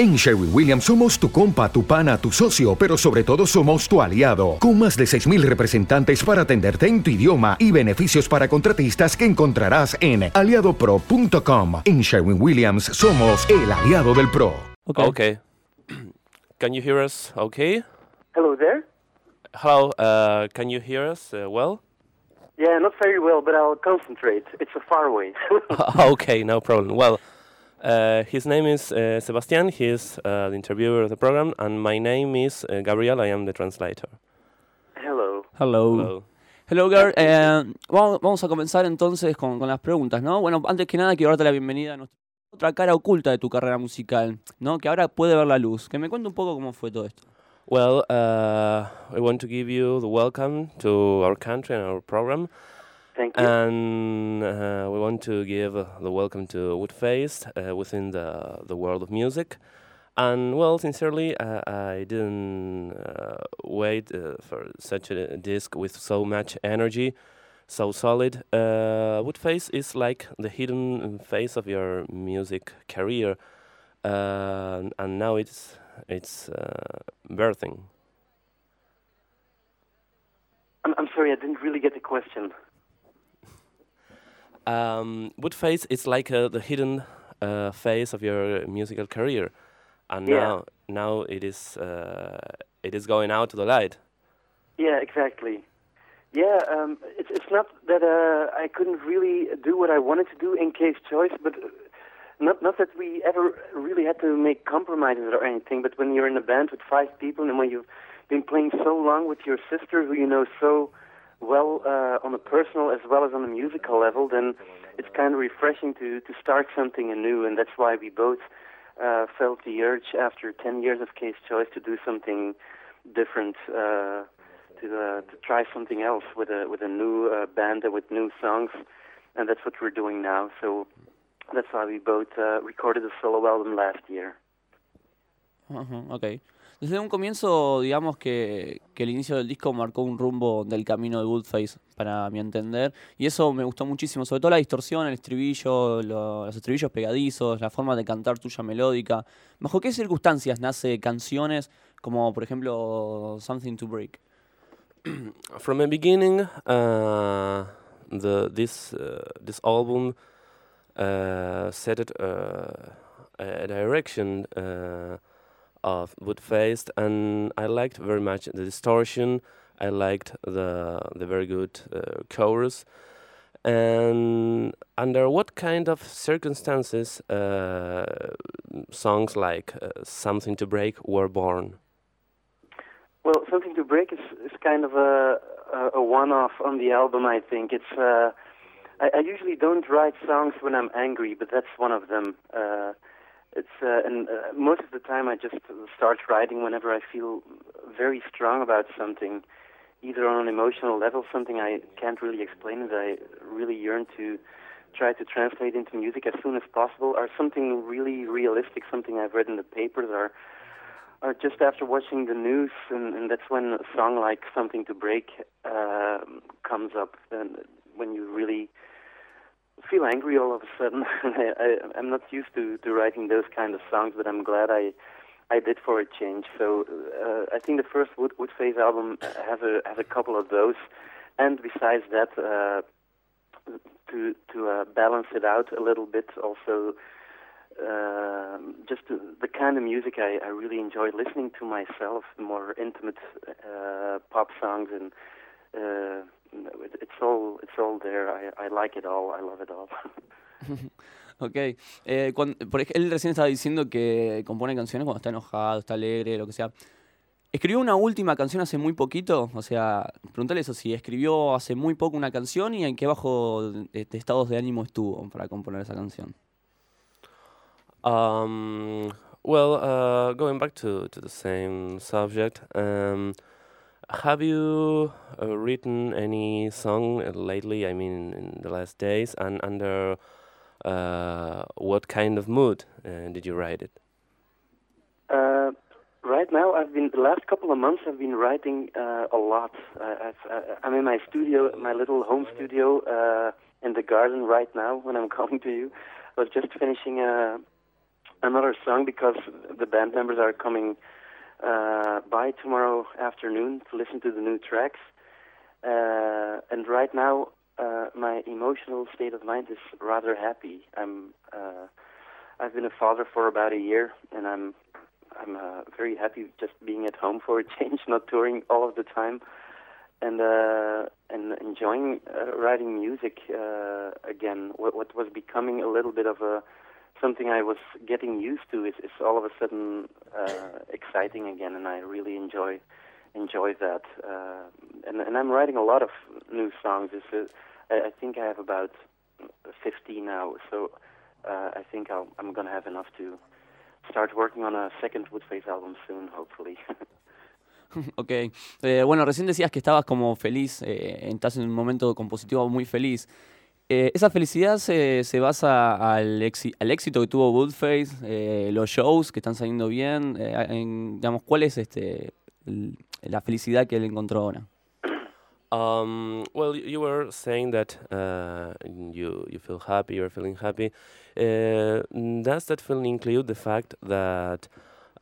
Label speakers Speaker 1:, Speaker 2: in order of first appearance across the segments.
Speaker 1: En Sherwin Williams somos tu compa, tu pana, tu socio, pero sobre todo somos tu aliado, con más de 6.000 representantes para atenderte en tu idioma y beneficios para contratistas que encontrarás en aliadopro.com. En Sherwin Williams somos el aliado del PRO.
Speaker 2: Okay.
Speaker 3: Okay. Can you hear us okay?
Speaker 4: Hello there.
Speaker 3: Hello, uh, can you hear us uh, well?
Speaker 4: Yeah, not very well, but I'll concentrate. It's a far away.
Speaker 3: okay, no problem. Well, uh, his name is uh, Sebastian. He is uh, the interviewer of the program, and my name is uh, Gabriel. I am the translator.
Speaker 4: Hello.
Speaker 2: Hello.
Speaker 3: Hello.
Speaker 2: Hello, girl. Eh, vamos, vamos a comenzar entonces con, con las preguntas, ¿no? Bueno, antes que nada quiero darte la bienvenida a nuestra otra cara oculta de tu carrera musical, ¿no? Que ahora puede ver la luz. Que me cuente un poco cómo fue todo esto.
Speaker 3: Well, uh, I want to give you the welcome to our country and our program,
Speaker 4: Thank you.
Speaker 3: and uh, we want to give uh, the welcome to Woodfaced uh, within the the world of music. And well, sincerely, uh, I didn't uh, wait uh, for such a disc with so much energy, so solid. Uh, Woodface is like the hidden face of your music career, uh, and now it's it's uh, birthing.
Speaker 4: I'm, I'm sorry, I didn't really get the question.
Speaker 3: Um, wood Woodface is like uh, the hidden uh, phase of your musical career, and
Speaker 4: Yeah.
Speaker 3: now now it is uh, it is going out to the light.
Speaker 4: Yeah, exactly. Yeah, um, it's it's not that uh, I couldn't really do what I wanted to do in K's Choice, but uh, not not that we ever really had to make compromises or anything. But when you're in a band with five people, and when you've been playing so long with your sister, who you know so well uh, on a personal as well as on a musical level, then it's kind of refreshing to to start something anew, and that's why we both uh, felt the urge after 10 years of K's Choice to do something different, uh, to uh, to try something else with a with a new uh, band and with new songs, and that's what we're doing now. So that's why we both uh, recorded a solo album last year.
Speaker 2: Ajá, ok. Desde un comienzo, digamos que, el inicio del disco marcó un rumbo del camino de Woodface, para mi entender. Y eso me gustó muchísimo, sobre todo la distorsión, el estribillo, lo- los estribillos pegadizos, la forma de cantar tuya melódica. ¿Bajo qué circunstancias nace canciones como, por ejemplo, Something to Break?
Speaker 3: From the beginning, uh, the this uh, this album uh, set it uh, a direction uh, of Woodfaced, and I liked very much the distortion. I liked the the very good uh, chorus. And under what kind of circumstances uh, songs like uh, "Something to Break" were born?
Speaker 4: Well, something to break is is kind of a a, one-off on the album. I think it's. Uh, I, I usually don't write songs when I'm angry, but that's one of them. It's uh, and uh, most of the time I just start writing whenever I feel very strong about something, either on an emotional level, something I can't really explain that I really yearn to try to translate into music as soon as possible, or something really realistic, something I've read in the papers, or or just after watching the news, and, and that's when a song like "Something to Break" uh, comes up, and when you really feel angry all of a sudden. I, I, I'm not used to, to writing those kind of songs, but I'm glad I I did for a change. So uh, I think the first Wood, Woodface album has a has a couple of those, and besides that, uh, to to uh, balance it out a little bit, also um just the, the kind of music I, I really enjoy listening to myself, more intimate uh, pop songs, and uh, it's all it's all there. I, I like it all. I love it all.
Speaker 2: Ok. Eh, cuan- por ej- él recién estaba diciendo que compone canciones cuando está enojado, está alegre, lo que sea. ¿Escribió una última canción hace muy poquito? O sea, pregúntale eso, si escribió hace muy poco una canción y en qué bajo de, de estados de ánimo estuvo para componer esa canción.
Speaker 3: Um, well, uh, going back to, to the same subject, um, have you uh, written any song lately? I mean, in the last days, and under uh, what kind of mood uh, did you write it?
Speaker 4: Uh, right now, I've been the last couple of months. I've been writing uh, a lot. I, I'm in my studio, my little home studio in the garden right now. When I'm calling to you, I was just finishing another song because the band members are coming uh, by tomorrow afternoon to listen to the new tracks. Uh, and right now, uh, my emotional state of mind is rather happy. I'm uh, I've been a father for about a year, and I'm I'm uh, very happy just being at home for a change, not touring all of the time, and uh, and enjoying uh, writing music uh, again. What, what was becoming a little bit of a something I was getting used to is, is all of a sudden uh, exciting again, and I really enjoy enjoy that. Uh, and, and I'm writing a lot of new songs. It's, uh, think I have about 50 now, so uh, I think I'll, I'm going to have enough to start working on a second Woodface album soon, hopefully.
Speaker 2: ok. Eh, bueno, recién decías que estabas como feliz, eh, estás en un momento compositivo muy feliz. Eh, ¿Esa felicidad se, se basa al, al, éxito que tuvo Woodface, eh, los shows que están saliendo bien? Eh, en, digamos, ¿Cuál es este, la felicidad que él encontró ahora?
Speaker 3: Um, well, you were saying that uh, you you feel happy, you're feeling happy. Uh, does that feeling include the fact that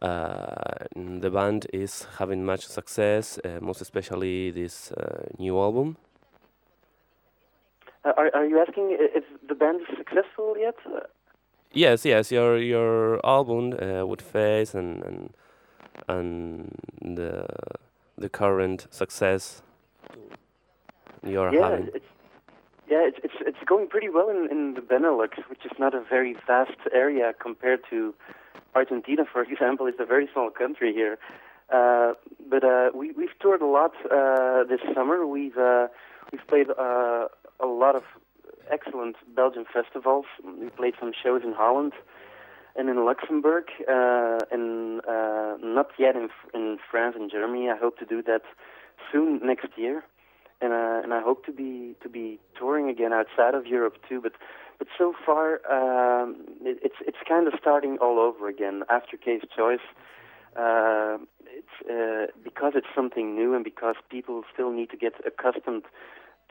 Speaker 3: uh, the band is having much success, uh, most especially this uh, new album?
Speaker 4: Uh, are, are you asking if the band is successful yet?
Speaker 3: Yes, yes. Your your album uh, Face and and and the the current success you're
Speaker 4: yeah,
Speaker 3: having.
Speaker 4: It's, yeah, it's it's it's going pretty well in in the Benelux, which is not a very vast area compared to Argentina, for example. It's a very small country here. Uh, but uh, we we've toured a lot uh, this summer. We've uh, we've played uh, a lot of excellent Belgian festivals. We played some shows in Holland and in Luxembourg, uh, and uh, not yet in, in France and Germany. I hope to do that soon next year, and uh, and I hope to be to be touring again outside of Europe too. But but so far, um, it, it's it's kind of starting all over again after K's Choice. Uh, it's uh, because it's something new, and because people still need to get accustomed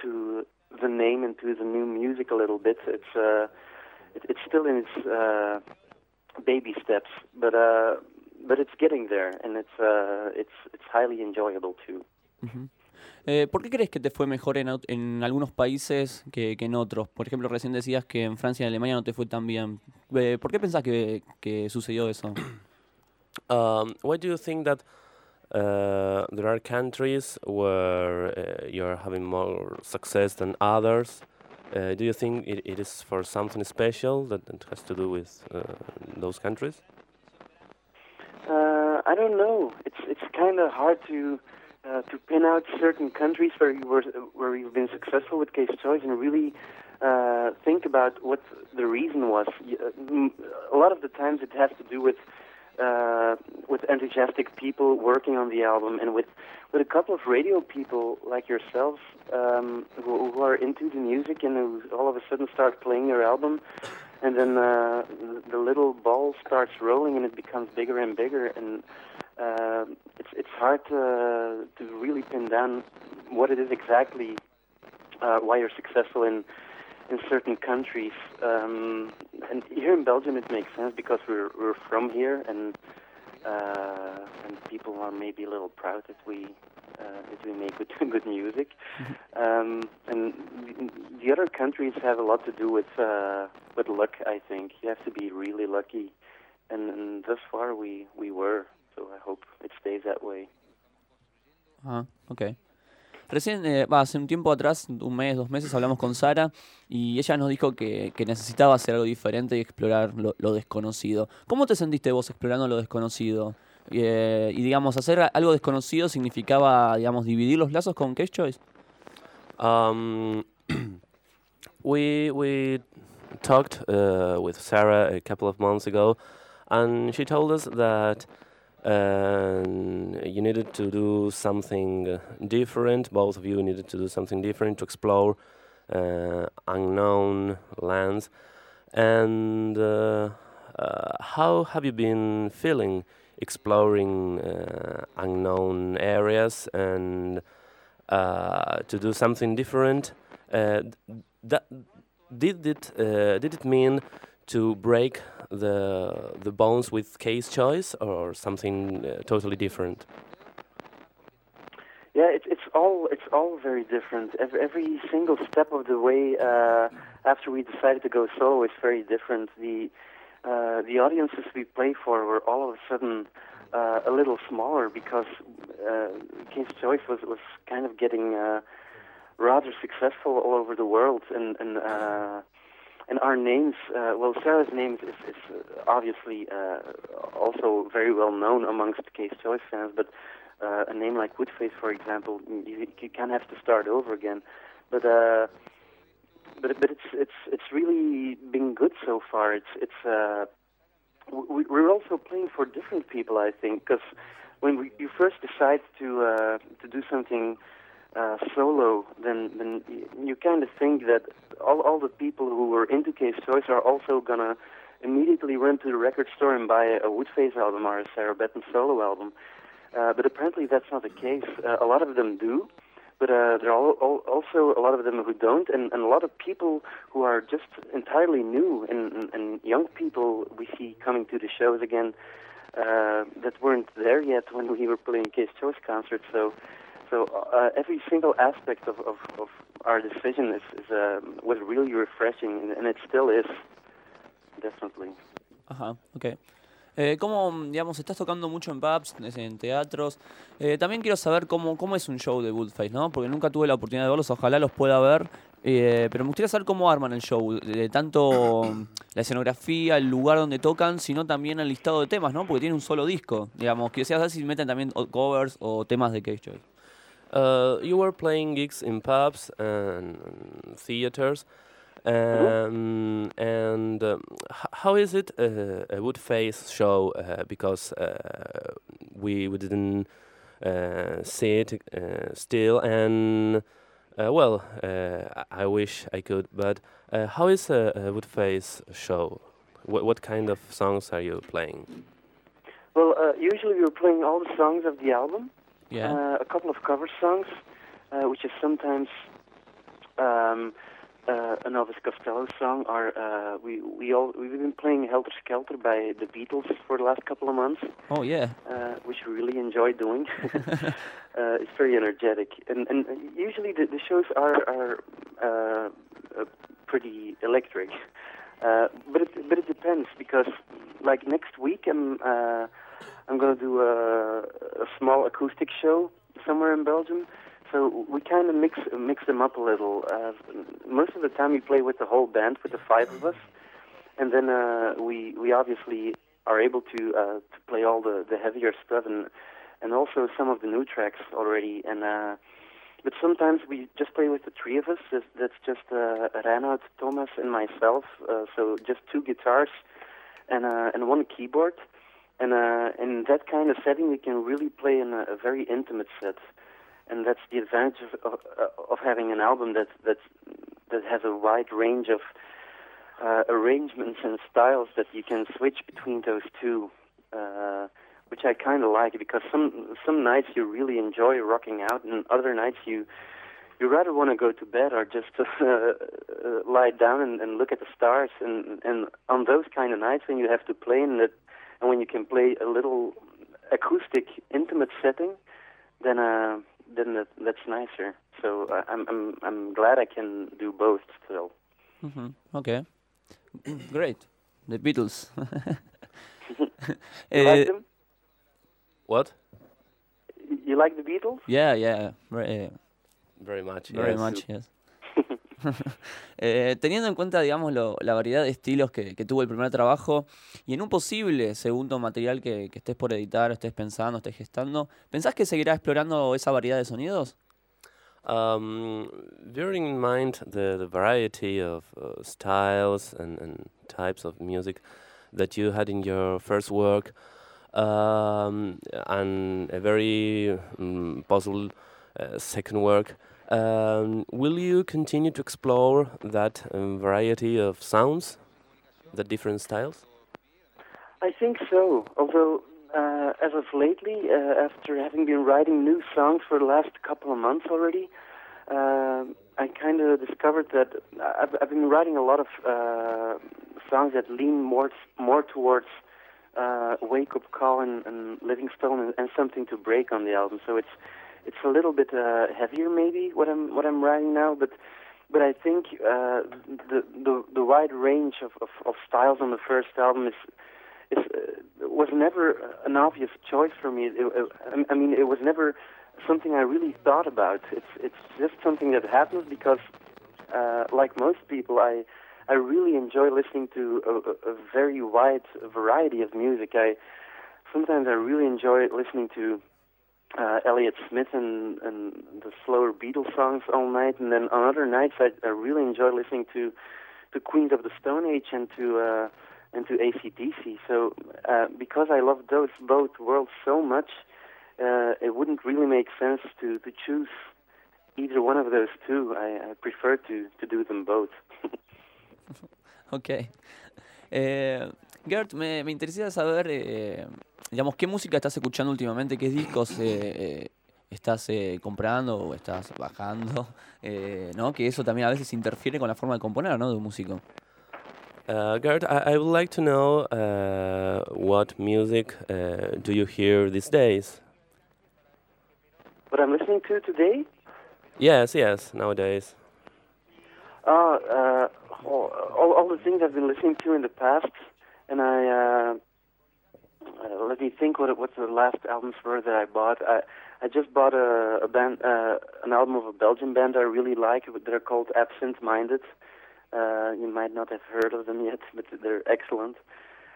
Speaker 4: to the name into the new music a little bit. It's uh, it, it's still in its uh, baby steps, but uh, but it's getting there, and it's uh, it's it's highly enjoyable too.
Speaker 2: Uh -huh. eh, ¿Por qué crees que te fue mejor en, en algunos países que, que, en otros? Por ejemplo, recién decías que en Francia y en Alemania no te fue tan bien. Eh, ¿Por qué pensás que, que sucedió eso?
Speaker 3: Um, why do you think that uh, there are countries where uh, you're having more success than others? Uh, do you think it, it is for something special that, that has to do with uh, those countries?
Speaker 4: Uh, I don't know. It's it's kind of hard to to pin out certain countries where you were where you've been successful with K's Choice and really think about what the reason was. A lot of the times it has to do with uh, with enthusiastic people working on the album and with with a couple of radio people like yourselves um, who, who, are into the music and who all of a sudden start playing your album. And then uh, the little ball starts rolling and it becomes bigger and bigger. And uh, it's it's hard to to really pin down what it is exactly uh, why you're successful in in certain countries. Um, and here in Belgium, it makes sense because we're we're from here, and uh, and people are maybe a little proud that we uh, that we make good good music. Mm-hmm. Um, and the other countries have a lot to do with uh, with luck. I think you have to be really lucky, and, and thus far we we were. So I hope it stays that way.
Speaker 2: Uh, okay. Recién, eh, hace un tiempo atrás, un mes, dos meses, hablamos con Sara y ella nos dijo que, necesitaba hacer algo diferente y explorar lo, lo, desconocido. ¿Cómo te sentiste vos explorando lo desconocido? Eh, y digamos, hacer algo desconocido significaba, digamos, dividir los lazos con Case Choice.
Speaker 3: Um, we we talked uh, with Sarah a couple of months ago, and she told us that and you needed to do something uh, different. Both of you needed to do something different to explore uh, unknown lands. And uh, uh how have you been feeling exploring uh, unknown areas and uh, to do something different? that did it did it mean to break the the bones with K's Choice or something uh, totally different?
Speaker 4: Yeah, it's it's all it's all very different. Every, every single step of the way uh, after we decided to go solo is very different. The uh, the audiences we play for were all of a sudden uh, a little smaller because uh, K's Choice was was kind of getting uh, rather successful all over the world, and and uh, and our names. Uh, well, Sarah's name is, is uh, obviously uh, also very well known amongst K's Choice fans, but uh, a name like Woodface, for example, you, you of have to start over again. But uh, but but it's it's it's really been good so far. It's it's uh, we, we're also playing for different people, I think, because when we, you first decide to uh, to do something uh, solo, then then you, kind of think that all all the people who were into K's Choice are also gonna immediately run to the record store and buy a Woodface album or a Sarah Bettens solo album. Uh, but apparently that's not the case. Uh, a lot of them do, but uh, there are all, all, also a lot of them who don't, and, and a lot of people who are just entirely new, and, and, and young people we see coming to the shows again uh, that weren't there yet when we were playing K's Choice concerts. So, so uh, every single aspect of, of, of our decision is, is uh, was really refreshing, and, it still is, definitely.
Speaker 2: Ajá, ok. Eh, ¿Cómo, digamos, estás tocando mucho en pubs, en teatros? Eh, también quiero saber cómo, cómo es un show de Woodface, ¿no? Porque nunca tuve la oportunidad de verlos, ojalá los pueda ver. eh, pero me gustaría saber cómo arman el show, de tanto la escenografía, el lugar donde tocan, sino también el listado de temas, ¿no? Porque tiene un solo disco, digamos. Quisiera saber si meten también covers o temas de Cage Choice.
Speaker 3: Uh, you were playing gigs in pubs and theaters, um, and um, how is it uh, a Woodface show? Uh, because uh, we we didn't uh, see it uh, still, and uh, well, uh, I wish I could. But uh, how is a, a Woodface show? What what kind of songs are you playing?
Speaker 4: Well, uh, usually we were playing all the songs of the album.
Speaker 2: Yeah.
Speaker 4: Uh, a couple of cover songs, uh, which is sometimes um, uh, an Elvis Costello song, or uh, we we all we've been playing Helter Skelter by the Beatles for the last couple of months,
Speaker 2: oh, yeah.
Speaker 4: uh, which we really enjoy doing. uh, it's very energetic, and and usually the, the shows are are uh, uh, pretty electric. Uh, but it but it depends because like next week I'm uh, I'm gonna do a, a small acoustic show somewhere in Belgium. So we kind of mix mix them up a little. Uh, most of the time we play with the whole band, with the five of us, and then uh, we we obviously are able to uh, to play all the, the heavier stuff and and also some of the new tracks already. And uh, but sometimes we just play with the three of us. That's, that's just uh, Reinhard, Thomas, and myself. Uh, so just two guitars and uh, and one keyboard. And uh, in that kind of setting, we can really play in a, a very intimate set, and that's the advantage of, of, of having an album that that that has a wide range of uh, arrangements and styles that you can switch between those two, uh, which I kind of like because some some nights you really enjoy rocking out, and other nights you you rather want to go to bed or just uh, uh, lie down and, and look at the stars. And and on those kind of nights when you have to play in that, and when you can play a little acoustic, intimate setting, then uh, then that, that's nicer. So uh, I'm I'm I'm glad I can do both still.
Speaker 2: Ujú, Ok. Great. The Beatles.
Speaker 4: You like them?
Speaker 3: What?
Speaker 4: You like the Beatles?
Speaker 2: yeah, yeah. Very,
Speaker 3: Very much.
Speaker 2: very
Speaker 3: yes.
Speaker 2: much, yes. Eh, teniendo en cuenta, digamos, lo- la variedad de estilos que, que tuvo el primer trabajo y en un posible segundo material que, que estés por editar, estés pensando, estés gestando, ¿pensás que seguirá explorando esa variedad de sonidos?
Speaker 3: Um, bearing in mind the, the variety of uh, styles and, and types of music that you had in your first work, um, and a very um, possible uh, second work, um, will you continue to explore that um, variety of sounds, the different styles?
Speaker 4: I think so. Although, uh, as of lately, uh, after having been writing new songs for the last couple of months already, uh, I kind of discovered that I've, I've been writing a lot of uh, songs that lean more more towards uh, Wake Up Call and, and Livingstone and, and Something to Break on the album. So it's it's a little bit uh, heavier maybe what I'm what I'm writing now, but but I think uh, the, the the wide range of, of, of styles on the first album is is uh, was never an obvious choice for me. It, it, I mean, it was never something I really thought about. It's it's just something that happens because, uh, like most people, I I really enjoy listening to a, a, very wide variety of music. I sometimes I really enjoy listening to uh, Elliott Smith and, and the slower Beatles songs all night, and then on other nights I, I really enjoy listening to to Queens of the Stone Age and to uh, and to ACDC. So uh, because I love those both worlds so much, uh, it wouldn't really make sense to, to choose either one of those two. I, I prefer to, to do them both.
Speaker 2: ok. Eh, Gert, me, me interesa saber, eh, digamos, qué música estás escuchando últimamente, qué discos eh, eh estás eh, comprando o estás bajando, eh, ¿no? Que eso también a veces interfiere con la forma de componer, ¿no? De un músico.
Speaker 3: Uh, Gert, I, I, would like to know uh, what music uh, do you hear these days?
Speaker 4: What I'm listening to today?
Speaker 3: Yes, yes, nowadays.
Speaker 4: Oh, uh, all, all the things I've been listening to in the past, and I uh, uh, let me think what what the last albums were that I bought. I I just bought a, a band, uh, an album of a Belgian band I really like. They're called Absynthe Minded. Uh, you might not have heard of them yet, but they're excellent.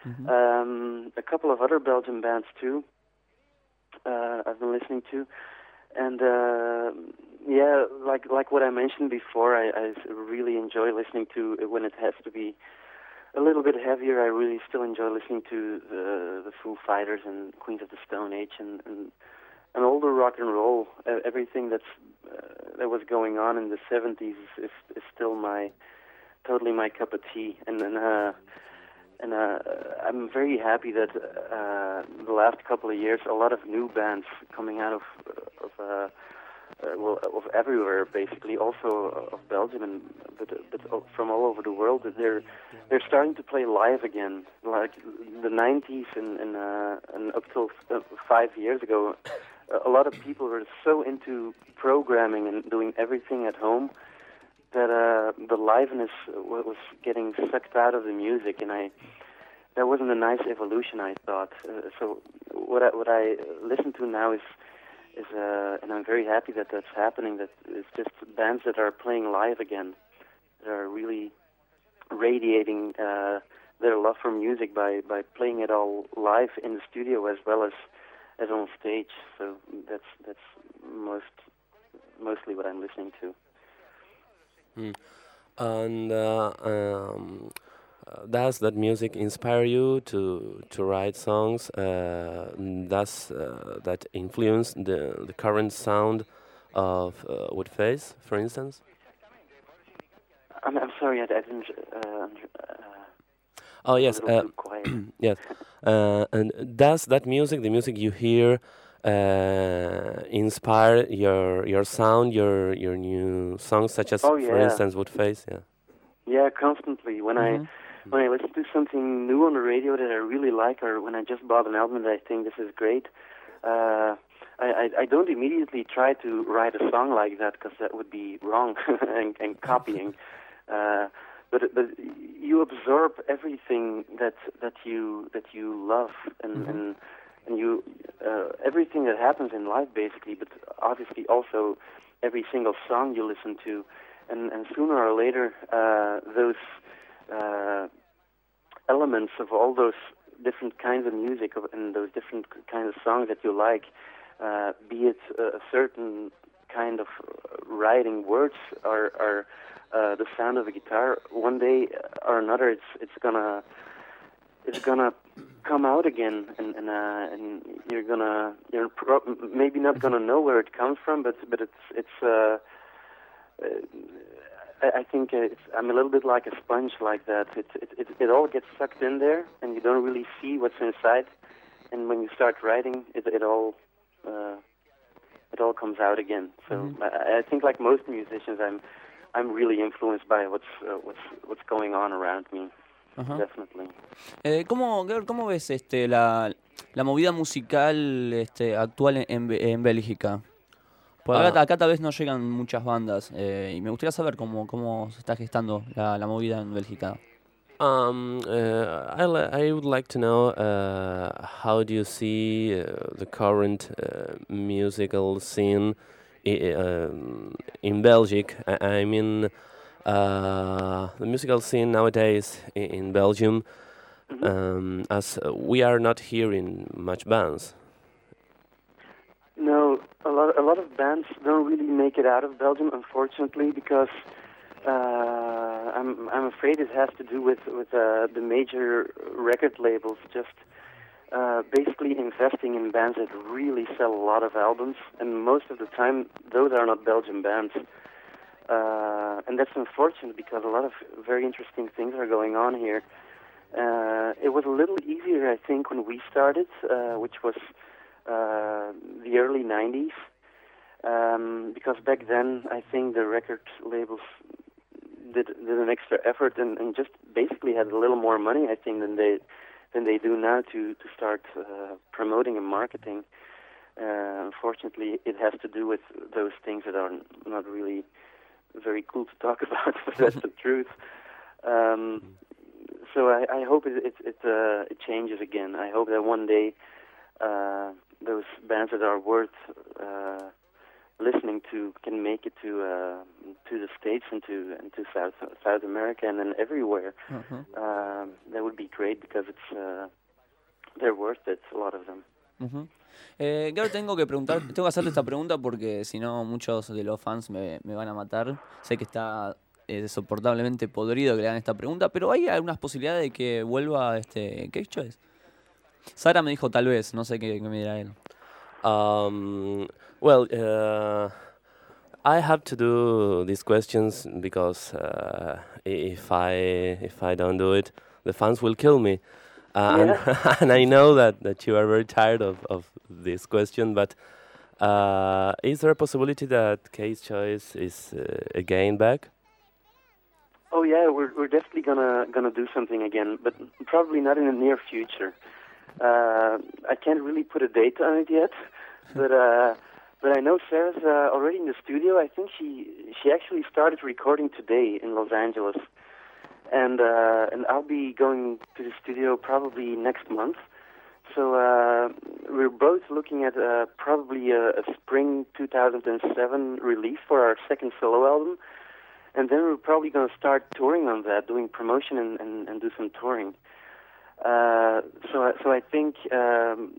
Speaker 4: Mm-hmm. Um, a couple of other Belgian bands too. Uh, I've been listening to and uh, yeah, like like what I mentioned before, I, I really enjoy listening to when it has to be a little bit heavier. I really still enjoy listening to the the Foo Fighters and Queens of the Stone Age and and, and older rock and roll. Uh, everything that's uh, that was going on in the '70s is, is still my totally my cup of tea. And then uh, and uh, I'm very happy that uh, the last couple of years, a lot of new bands coming out of of uh, uh, well of everywhere, basically, also of Belgium and but, but from all over the world, they're they're starting to play live again, like the 90s and and, uh, and up till uh, five years ago. A lot of people were so into programming and doing everything at home that uh, the liveness was getting sucked out of the music, and I that wasn't a nice evolution. I thought. Uh, so what I, what I listen to now is is uh, and I'm very happy that that's happening. That it's just bands that are playing live again, that are really radiating uh, their love for music by by playing it all live in the studio as well as as on stage. So that's that's most mostly what I'm listening to.
Speaker 3: Mm. And uh, um, does that music inspire you to to write songs? Uh, does uh, that influence the the current sound of uh, Woodface, for instance?
Speaker 4: I'm, I'm sorry, I, I didn't. Uh,
Speaker 3: oh yes, yes. and does that music, the music you hear, uh, inspire your your sound, your your new songs, such as,
Speaker 4: oh, yeah.
Speaker 3: for instance, Woodface?
Speaker 4: Yeah. Yeah, constantly. When mm -hmm. I mm-hmm. When I listen to something new on the radio that I really like, or when I just bought an album that I think this is great, uh, I, I, I don't immediately try to write a song like that because that would be wrong and, and copying. Uh, but but you absorb everything that that you that you love and mm -hmm. and and you uh, everything that happens in life basically, but obviously also every single song you listen to, and and sooner or later uh, those uh, elements of all those different kinds of music and those different kinds of songs that you like, uh, be it a certain kind of writing words or, or uh, the sound of a guitar, one day or another, it's it's gonna it's gonna come out again, and and, uh, and you're gonna you're pro- maybe not gonna know where it comes from, but but it's it's. Uh, uh, I think it's, I'm a little bit like a sponge like that. It, it it it all gets sucked in there, and you don't really see what's inside. And when you start writing, it it all uh, it all comes out again. So mm-hmm. I, I think, like most musicians, I'm I'm really influenced by what's uh, what's what's going on around me.
Speaker 2: Ajá.
Speaker 4: Definitely.
Speaker 2: Eh, ¿cómo, ¿Cómo ves este, la, la movida musical este, actual en, en Bélgica? Por acá, acá tal vez no llegan muchas bandas eh, y me gustaría saber cómo, cómo se está gestando la, la movida en Bélgica.
Speaker 3: Um, uh, I, li- I would like to know uh, how do you see uh, the current uh, musical scene i- um, in Belgium? I, I mean, uh, the musical scene nowadays i- in Belgium,
Speaker 4: Mhm.
Speaker 3: um, as we are not hearing much bands.
Speaker 4: A lot a lot of bands don't really make it out of Belgium, unfortunately, because uh, I'm I'm afraid it has to do with with uh, the major record labels just uh, basically investing in bands that really sell a lot of albums, and most of the time those are not Belgian bands. Uh, and that's unfortunate because a lot of very interesting things are going on here. Uh, it was a little easier, I think, when we started, uh, which was uh, the early 90s. Um, because back then, I think the record labels did, did an extra effort and, and just basically had a little more money, I think, than they than they do now to to start uh, promoting and marketing. Uh, unfortunately, it has to do with those things that are not really very cool to talk about, but that's the truth. Um, so I, I hope it it it, uh, it changes again. I hope that one day uh, those bands that are worth uh, listening to can make it to uh, to the states and to and to South South America and then everywhere.
Speaker 2: Ujú,
Speaker 4: Um, that would be great because it's uh, they're worth it. A lot of them.
Speaker 2: ujú. Eh, Gert, tengo que preguntar, tengo que hacerte esta pregunta porque si no muchos de los fans me, me van a matar. Sé que está eh, soportablemente podrido que le hagan esta pregunta, pero ¿hay algunas posibilidades de que vuelva este Cage Choice? Sara me dijo tal vez, no sé qué, qué me dirá él.
Speaker 3: Um, well, uh, I have to do these questions because uh, if I if I don't do it, the fans will kill me. Uh, and, and I know that, that you are very tired of, of this question, but uh, is there a possibility that K's Choice is uh, again back?
Speaker 4: Oh yeah, we're we're definitely gonna gonna do something again, but probably not in the near future. Uh, I can't really put a date on it yet, but uh, but I know Sarah's uh, already in the studio. I think she she actually started recording today in Los Angeles, and uh, and I'll be going to the studio probably next month. So uh, we're both looking at uh, probably a, a spring 2007 release for our second solo album and then we're probably going to start touring on that, doing promotion and, and, and do some touring. Uh, so, I- so I think um,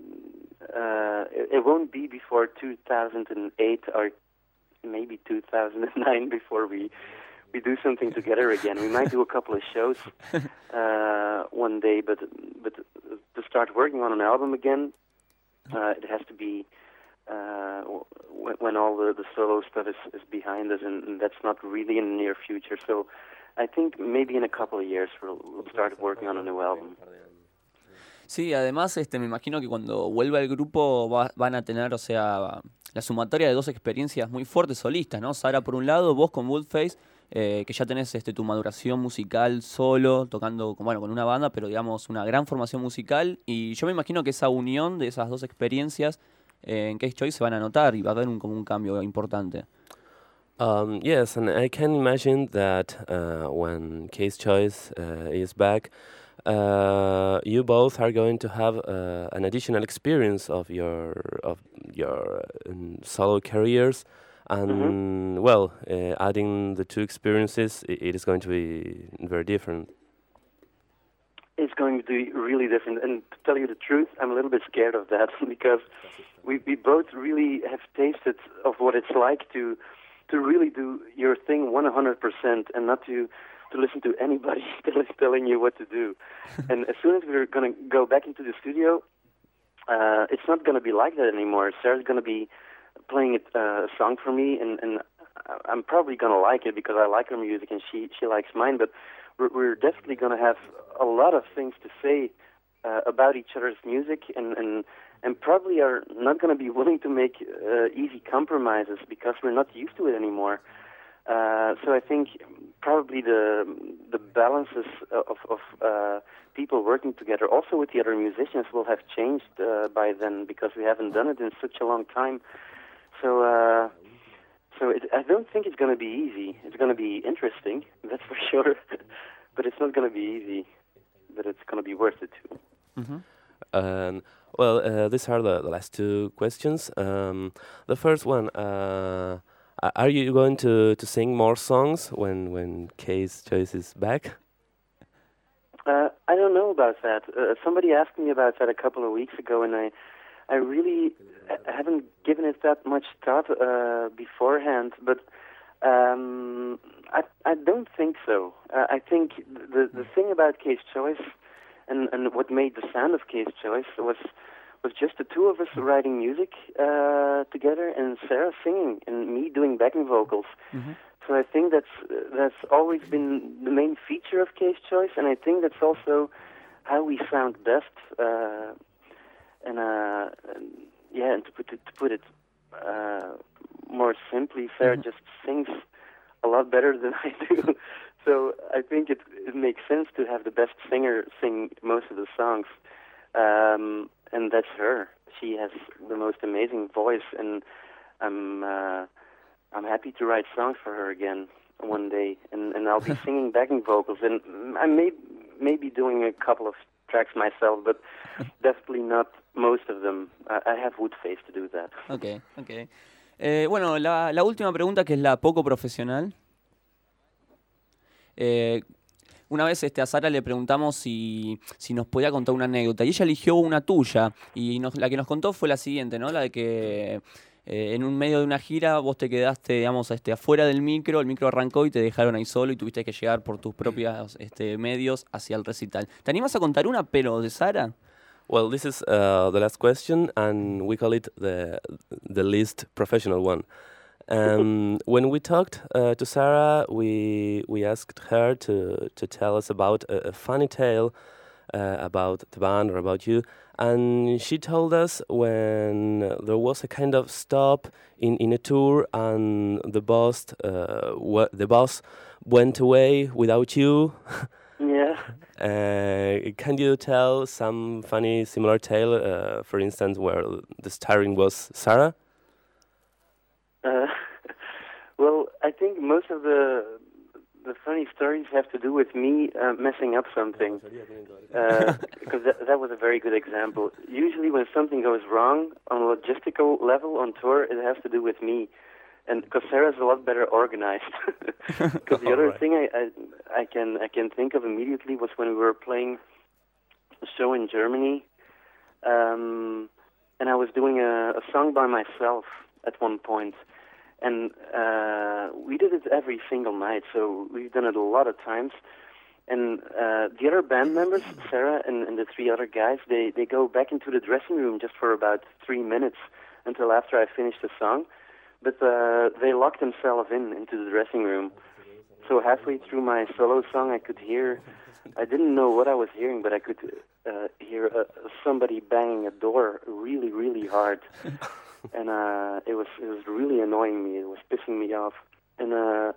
Speaker 4: uh, it, it won't be before 2008 or maybe 2009 before we we do something together again. We might do a couple of shows uh, one day, but but to start working on an album again, uh, it has to be uh, w- when all the, the solo stuff is, is behind us, and, and that's not really in the near future. So I think maybe in a couple of years we'll, start working on a new album.
Speaker 2: Sí, además este, me imagino que cuando vuelva el grupo va- van a tener, o sea, la sumatoria de dos experiencias muy fuertes solistas, ¿no? Sara por un lado, vos con Woodface, eh, que ya tenés este, tu maduración musical solo, tocando con, bueno, con una banda, pero digamos una gran formación musical. Y yo me imagino que esa unión de esas dos experiencias eh, en Case Choice se van a notar y va a haber un, como un cambio importante.
Speaker 3: Um, yes, and I can imagine that uh, when K's Choice uh, is back, uh, you both are going to have uh, an additional experience of your of your um, solo careers, and well, uh, adding the two experiences, i it is going to be very different.
Speaker 4: It's going to be really different. And to tell you the truth, I'm a little bit scared of that because we we both really have tasted of what it's like to to really do your thing 100% and not to to listen to anybody telling you what to do. and as soon as we're going to go back into the studio, uh, it's not going to be like that anymore. Sarah's going to be playing uh, a song for me, and, and I'm probably going to like it because I like her music and she she likes mine. But we're, we're definitely going to have a lot of things to say uh, about each other's music, and and and probably are not going to be willing to make uh, easy compromises because we're not used to it anymore. Uh, so I think probably the the balances of, of uh, people working together, also with the other musicians, will have changed uh, by then because we haven't done it in such a long time. So uh, so it, I don't think it's going to be easy. It's going to be interesting, that's for sure, but it's not going to be easy. But it's going to be worth it too.
Speaker 3: Well, uh, these are the, the last two questions. Um, the first one: uh, Are you going to, to sing more songs when when K's Choice is back?
Speaker 4: Uh, I don't know about that. Uh, somebody asked me about that a couple of weeks ago, and I, I really haven't given it that much thought uh, beforehand. But um, I, I don't think so. Uh, I think the the thing about K's Choice, and and what made the sound of K's Choice was was just the two of us writing music uh, together, and Sarah singing, and me doing backing vocals. So I think that's that's always been the main feature of K's Choice, and I think that's also how we sound best. Uh, and, uh, and yeah, and to put it to put it uh, more simply, Sarah just sings a lot better than I do. So I think it it makes sense to have the best singer sing most of the songs, um, and that's her. She has the most amazing voice, and I'm. Uh, I'm happy to write songs for her again one day, and, and I'll be singing backing vocals, and I may maybe doing a couple of tracks myself, but definitely not most of them. I, I have Woodface to do that.
Speaker 2: Ok, ok. Eh, bueno, la, la última pregunta que es la poco profesional. Eh, una vez este, a Sara le preguntamos si, nos podía contar una anécdota y ella eligió una tuya y la que nos contó fue la siguiente, ¿no? La de que eh, en un medio de una gira vos te quedaste, este, afuera del micro, el micro arrancó y te dejaron ahí solo y tuviste que llegar por tus propios este, medios hacia el recital. ¿Te animas a contar una, pero de Sara?
Speaker 3: Well, this is uh, the last question, and we call it the the least professional one. Um, when we talked uh, to Sarah, we we asked her to to tell us about a, a funny tale uh, about the band or about you, and she told us when there was a kind of stop in, in a tour, and the boss uh, the boss went away without you.
Speaker 4: Yeah.
Speaker 3: Uh, can you tell some funny similar tale, uh, for instance, where the starring was Sarah?
Speaker 4: Uh, well, I think most of the the funny stories have to do with me uh, messing up something, uh, because that, that was a very good example. Usually, when something goes wrong on a logistical level on tour, it has to do with me, and because Sarah's a lot better organized. Because the other
Speaker 3: Alright.
Speaker 4: thing I, I I can I can think of immediately was when we were playing a show in Germany, um, and I was doing a, a song by myself at one point, and uh, we did it every single night. So we've done it a lot of times. And uh, the other band members, Sarah and, and the three other guys, they they go back into the dressing room just for about three minutes until after I finish the song. But uh, they locked themselves in into the dressing room. So halfway through my solo song, I could hear. I didn't know what I was hearing, but I could uh, hear uh, somebody banging a door really, really hard, and uh, it was it was really annoying me. It was pissing me off, and uh,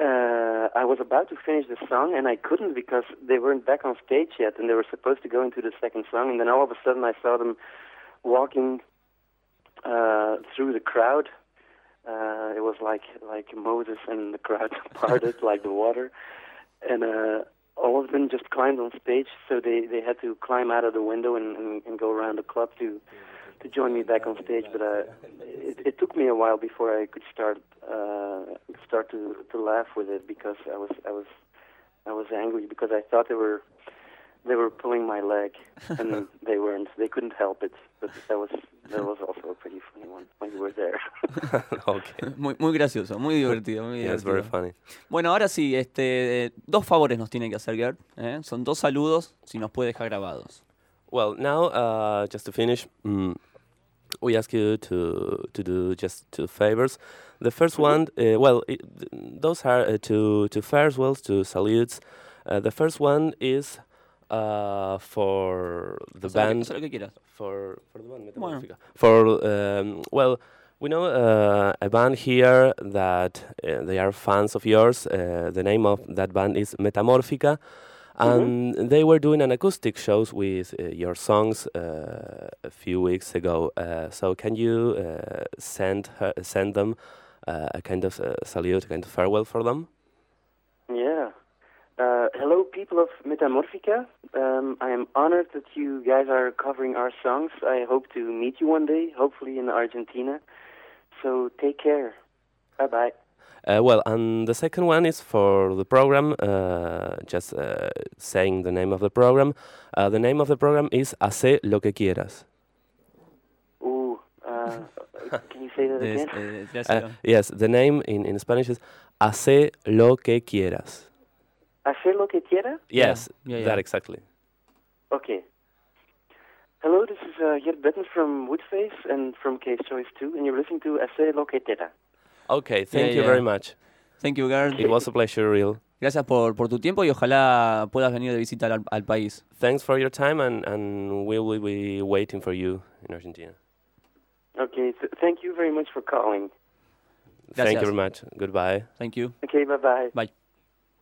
Speaker 4: uh, I was about to finish the song, and I couldn't because they weren't back on stage yet, and they were supposed to go into the second song, and then all of a sudden I saw them walking uh, through the crowd. Uh, it was like like Moses and the crowd parted like the water, and uh, all of them just climbed on stage. So they they had to climb out of the window and, and, and go around the club to to join me back on stage. But uh, it, it took me a while before I could start uh, start to to laugh with it because I was I was I was angry because I thought they were they were pulling my leg and they weren't. They couldn't help it. But that was that was also a pretty funny one when you were there.
Speaker 3: okay.
Speaker 2: Muy, muy gracioso, muy divertido. Muy
Speaker 3: Yeah, it's very
Speaker 2: divertido.
Speaker 3: funny.
Speaker 2: Bueno, ahora sí, este, dos favores nos tiene que hacer Gert. ¿eh? Son dos saludos, si nos puede dejar grabados.
Speaker 3: Well, now uh, just to finish, mm, we ask you to to do just two favors. The first one, uh, well, it, those are uh, two two farewells, two salutes. Uh, the first one is uh, for the
Speaker 2: Haz lo que-
Speaker 3: band.
Speaker 2: que
Speaker 3: for for the band
Speaker 2: Bueno.
Speaker 3: For um, well, We know uh, a band here that uh, they are fans of yours. Uh, the name of that band is Metamorphica, and they were doing an acoustic shows with uh, your songs uh, a few weeks ago. Uh, so can you uh, send her, send them uh, a kind of uh, salute, a kind of farewell for them?
Speaker 4: Yeah. Uh, hello, people of Metamorphica. Um, I am honored that you guys are covering our songs. I hope to meet you one day, hopefully in Argentina. So take care. Bye bye.
Speaker 3: Uh, well, and the second one is for the program, uh, just uh, saying the name of the program. Uh, the name of the program is Hace lo que quieras.
Speaker 4: Ooh, uh, can you say that
Speaker 2: Des-
Speaker 4: again?
Speaker 2: eh,
Speaker 3: Uh, yes, the name in, in Spanish is Hace lo que quieras.
Speaker 4: Hacer lo que quiera?
Speaker 3: Yes,
Speaker 2: yeah,
Speaker 3: that
Speaker 2: yeah.
Speaker 3: exactly.
Speaker 4: Okay. Hello, this is uh, Gert Bettens from Woodface and from K's Choice 2, and you're listening to Hacer lo que quiera.
Speaker 3: Okay, thank
Speaker 2: Yeah,
Speaker 3: you
Speaker 2: yeah.
Speaker 3: very much.
Speaker 2: Thank you, girl.
Speaker 3: It was a pleasure, real.
Speaker 2: Gracias por, por tu tiempo y ojalá puedas venir de visita al, al país.
Speaker 3: Thanks for your time, and, and we will be waiting for you in Argentina.
Speaker 4: Okay, th- thank you very much for calling.
Speaker 3: Thank you very much. Goodbye.
Speaker 2: Thank you.
Speaker 4: Okay, bye bye.
Speaker 2: Bye.